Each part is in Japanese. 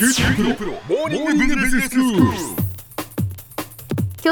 今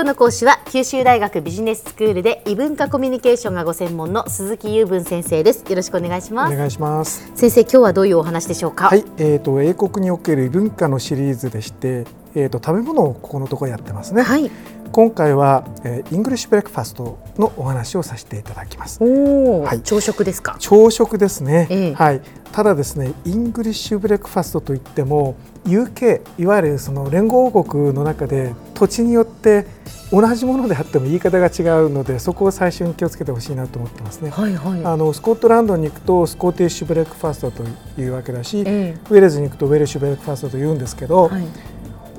日の講師は九州大学ビジネススクールで異文化コミュニケーションがご専門の鈴木雄文先生です。よろしくお願いします。お願いします。先生今日はどういうお話でしょうか？はい、えっ、と英国における異文化のシリーズでして、えっ、と食べ物をここのところやってますね。はい今回は、えー English breakfast のお話をさせていただきます。はい。朝食ですか？朝食ですね、ええ。はい。ただですね、イングリッシュブレックファストといっても UK いわゆるその連合王国の中で土地によって同じものであっても言い方が違うのでそこを最初に気をつけてほしいなと思ってますね。はいはい。あのスコットランドに行くとスコティッシュブレックファストというわけだし、え。ウェールズに行くとウェルシュブレックファストと言うんですけど、はい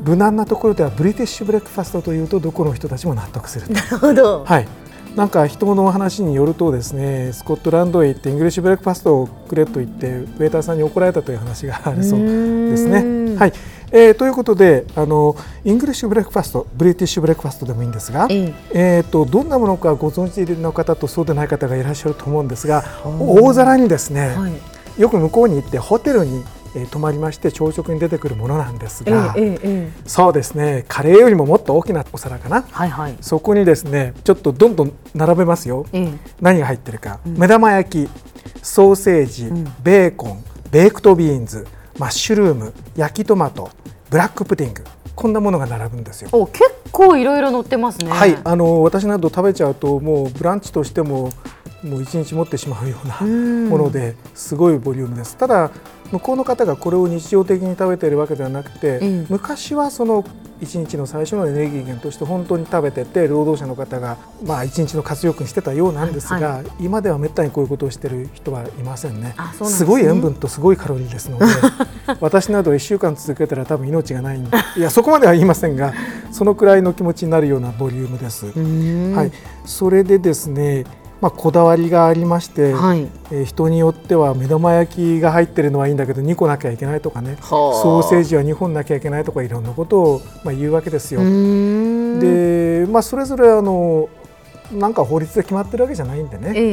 無難なところではブリティッシュブレックファストというとどこの人たちも納得する。なるほど、はい。なんか人の話によるとですねスコットランドへ行ってイングリッシュブレックファストをくれと言ってウェーターさんに怒られたという話があるそうですね。はい、えーということであのイングリッシュブレックファストブリティッシュブレックファストでもいいんですが、ええー、とどんなものかご存知の方とそうでない方がいらっしゃると思うんですが大皿にですね、はいよく向こうに行ってホテルに、えー泊まりまして朝食に出てくるものなんですえが、えええそうですねカレーよりももっと大きなお皿かなはいはい。そこにですねちょっとどんどん並べますよ。ええ。何が入ってるか、目玉焼きソーセージ、ベーコンベークトビーンズマッシュルーム焼きトマトブラックプディング。こんなものが並ぶんですよ。お結構いろいろ乗ってますね。はい、あの私など食べちゃうともうブランチとしてももう一日持ってしまうようなものですごいボリュームです。ただ向こうの方がこれを日常的に食べているわけではなくて、うん昔はその一日の最初のエネルギー源として本当に食べてて労働者の方がまあ一日の活力にしてたようなんですが、はい今ではめったにこういうことをしている人はいませんね。ねすごい塩分とすごいカロリーですので 私など1週間続けたら多分命がないんでいやそこまでは言いませんがそのくらいの気持ちになるようなボリュームです。はい、それでですね、まあ、こだわりがありまして、はい。えー人によっては目玉焼きが入ってるのはいいんだけど2個なきゃいけないとかね。はあ。ソーセージは2本なきゃいけないとかいろんなことを、まあ、言うわけですよ。で、まあ、それぞれあのなんか法律で決まってるわけじゃないんでね、えええ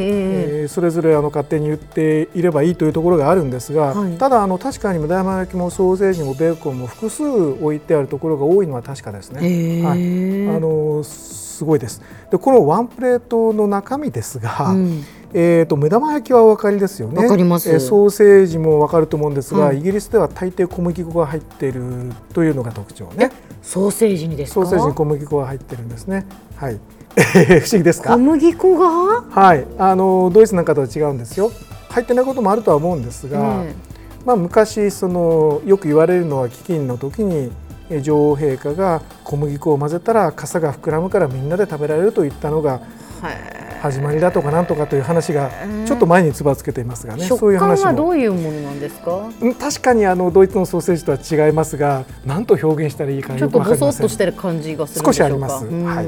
ええーそれぞれあの勝手に言っていればいいというところがあるんですが、はいただあの確かに目玉焼きもソーセージもベーコンも複数置いてあるところが多いのは確かですね。へえはい、あのすごいです。でこのワンプレートの中身ですが、うんえー、と目玉焼きはお分かりですよね。わかりますえーソーセージも分かると思うんですが、はいイギリスでは大抵小麦粉が入っているというのが特徴ね。ソーセージにですか？ソーセージに小麦粉が入ってるんですね。はい。不思議ですか？小。麦粉が？はい。あのドイツなんかとは違うんですよ。入ってないこともあるとは思うんですが、え。まあ昔そのよく言われるのは飢饉の時にえー女王陛下が小麦粉を混ぜたら傘が膨らむからみんなで食べられると言ったのが始まりだとかなんとかという話がちょっと前につばつけていますがね、そういう話も。はどういうものなんですか？うん確かにあのドイツのソーセージとは違いますが、何と表現したらいいかちょっとボソッとしてる感じがするんでしょうか？少しあります。うん。はい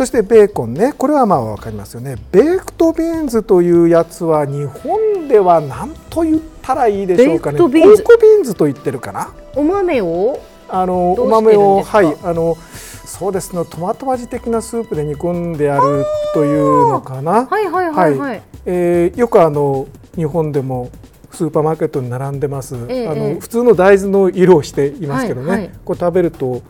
そしてベーコンね、これはまあわかりますよね。ベークトビーンズというやつは日本では何と言ったらいいでしょうかね。ベークトビーンズ。と言ってるかな？お豆をあのお豆をはいあのそうですね。トマト味的なスープで煮込んであるというのかな。はいはいはい。はい、えーよくあの日本でもスーパーマーケットに並んでます、ええあのええ。普通の大豆の色をしていますけどね、はいはい。こう食べると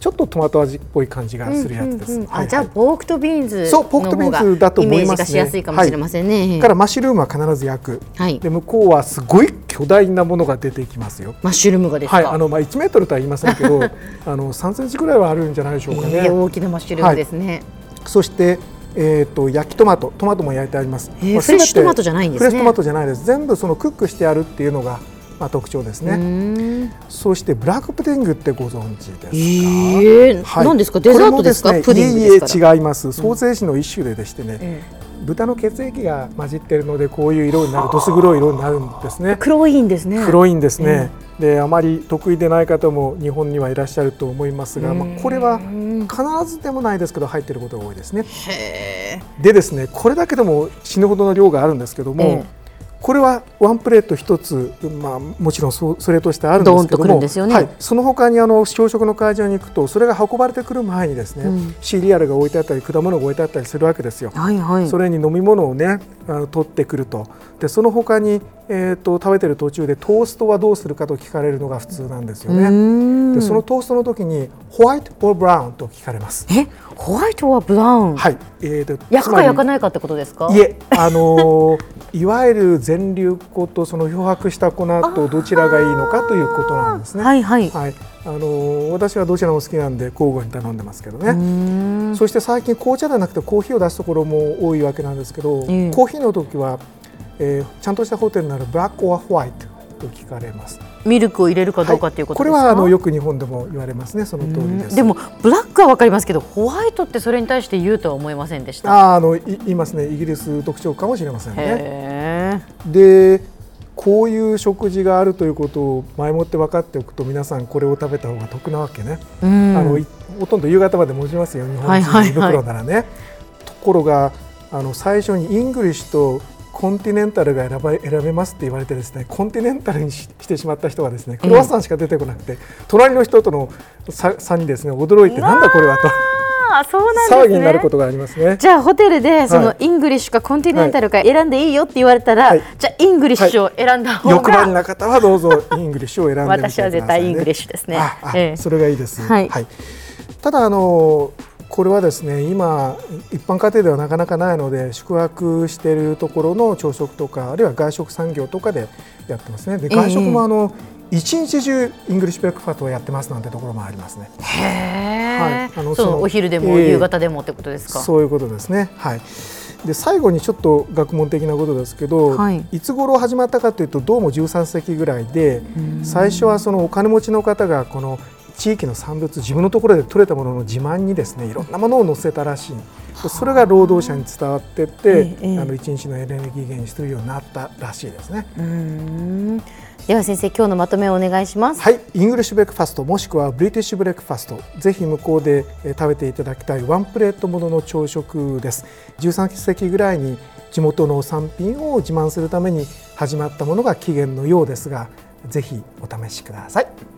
ちょっとトマト味っぽい感じがするやつです。うんうんうんはいあじゃあポークとビーンズそうポークとビーンズだと思いますねイメージがしやすいかもしれませんね。それからマッシュルームは必ず焼く。はいで向こうはすごい巨大なものが出てきますよ。マッシュルームがですか？はい、あのまあ1メートルとは言いませんけど、あの3センチぐらいはあるんじゃないでしょうかね。えー大きなマッシュルームですね。そして、えー、と焼きトマト、トマトも焼いてあります。へーまあフレッシュトマトじゃないんですねフレッシュトマトじゃないです。全部そのクックしてあるっていうのが、まあ、特徴ですうーね。んそしてブラックプディングってご存知ですか？ええはい何ですか？デザートですか？ですから。いえいえ違います。ソーセージの一種ででしてね、え豚の血液が混じっているのでこういう色になる、どす黒い色になるんですねえ。黒いんですね。黒いんですね。で、あまり得意でない方も日本にはいらっしゃると思いますが、まあ、これは必ずでもないですけど入っていることが多いですね。でですねこれだけでも死ぬほどの量があるんですけども、えこれはワンプレート一つ、まあ、もちろんそそれとしてあるんですけども、ね、はい、その他にあの朝食の会場に行くとそれが運ばれてくる前にですね、うん、シリアルが置いてあったり果物が置いてあったりするわけですよ。はいはい、それに飲み物をね取ってくると。でその他に、えーと、食べてる途中でトーストはどうするかと聞かれるのが普通なんですよね。でそのトーストの時にホワイト or ブラウンと聞かれます。え？ホワイトはブラウンはい、えーと、焼くか焼かないかってことですか？いえあのー、いわゆる全粒粉とその漂白した粉とどちらがいいのかということなんですね。はいはい、はいあの私はどちらも好きなんで交互に頼んでますけどね。そして最近紅茶ではなくてコーヒーを出すところも多いわけなんですけど、えー、コーヒーの時は、えー、ちゃんとしたホテルになるブラック・オア・ホワイトと聞かれます。ミルクを入れるかどうかっていうこと、はい、これはあのよく日本でも言われますねその通りです。でもブラックはわかりますけどホワイトってそれに対して言うとは思いませんでした。ああの言いますね。イギリス特徴かもしれませんね。でこういう食事があるということを前もって分かっておくと皆さんこれを食べた方が得なわけね、あのほとんど夕方まで持ちますよ日本人胃袋ならね、はいはいはい、ところがあの最初にイングリッシュとコンティネンタルが選ば選べますって言われてですねコンティネンタルにしてしまった人がですねクロワッサンしか出てこなくて、隣の人との差にですね驚いてなんだこれはと。あそうなんですね、騒ぎになることがありますね。じゃあホテルでそのイングリッシュかコンティネンタルか選んでいいよって言われたら、はい、じゃあイングリッシュを選んだ方が、欲張りな方はどうぞイングリッシュを選んでみてください、ね、私は絶対イングリッシュですね。ああええ、それがいいです。はい、はい、ただあのこれはですね今一般家庭ではなかなかないので宿泊しているところの朝食とかあるいは外食産業とかでやってますね。で外食もあの、一日中イングリッシュブレックファストをやってますなんてところもありますね。へえ、はい、あのそのお昼でも夕方でもってことですか、えー、そういうことですね。はい。で最後にちょっと学問的なことですけど、はい、いつ頃始まったかというとどうも13世紀ぐらいで最初はそのお金持ちの方がこの地域の産物自分のところで取れたものの自慢にですねいろんなものを載せたらしい。それが労働者に伝わっていって、ええ、あの一日のエネルギー源にするようになったらしいですね。では先生今日のまとめをお願いします。はい。イングリッシュブレックファストもしくはブリティッシュブレックファストぜひ向こうで食べていただきたいワンプレートものの朝食です。13世紀ぐらいに地元の産品を自慢するために始まったものが起源のようですがぜひお試しください